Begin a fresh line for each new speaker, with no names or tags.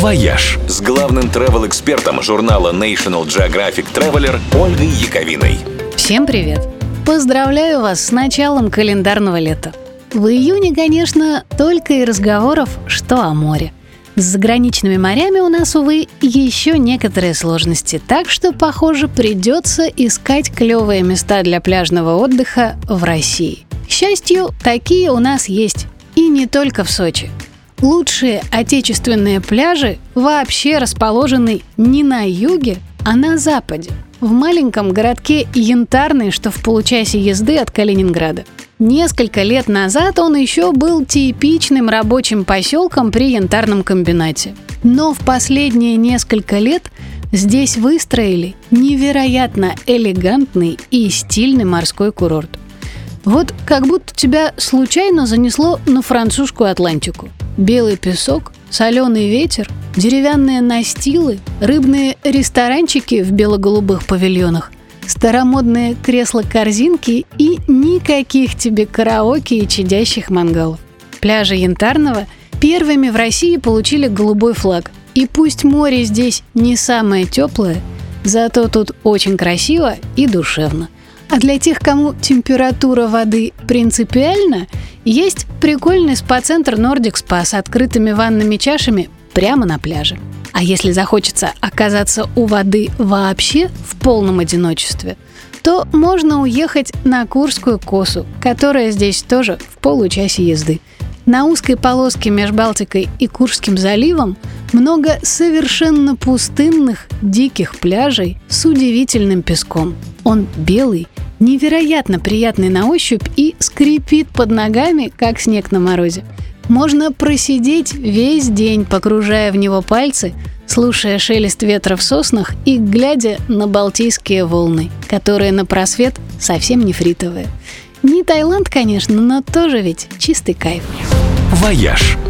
«Вояж» с главным travel-экспертом журнала National Geographic Traveler Ольгой Яковиной.
Всем привет! Поздравляю вас с началом календарного лета. В июне, конечно, только и разговоров, что о море. С заграничными морями у нас, увы, еще некоторые сложности, так что, похоже, придется искать клевые места для пляжного отдыха в России. К счастью, такие у нас есть. И не только в Сочи. Лучшие отечественные пляжи вообще расположены не на юге, а на западе, в маленьком городке Янтарный, что в получасе езды от Калининграда. Несколько лет назад он еще был типичным рабочим поселком при янтарном комбинате. Но в последние несколько лет здесь выстроили невероятно элегантный и стильный морской курорт. Вот как будто тебя случайно занесло на французскую Атлантику – белый песок, соленый ветер, деревянные настилы, рыбные ресторанчики в бело-голубых павильонах, старомодные кресла-корзинки и никаких тебе караоке и чадящих мангалов. Пляжи Янтарного первыми в России получили голубой флаг. И пусть море здесь не самое теплое, зато тут очень красиво и душевно. А для тех, кому температура воды принципиальна, есть прикольный спа-центр Nordic Spa с открытыми ванными чашами прямо на пляже. А если захочется оказаться у воды вообще в полном одиночестве, то можно уехать на Курскую косу, которая здесь тоже в получасе езды. На узкой полоске между Балтикой и Курским заливом много совершенно пустынных, диких пляжей с удивительным песком. Он белый невероятно приятный на ощупь и скрипит под ногами, как снег на морозе. Можно просидеть весь день, погружая в него пальцы, слушая шелест ветра в соснах и глядя на балтийские волны, которые на просвет совсем нефритовые. Не Таиланд, конечно, но тоже ведь чистый кайф.
«Вояж» –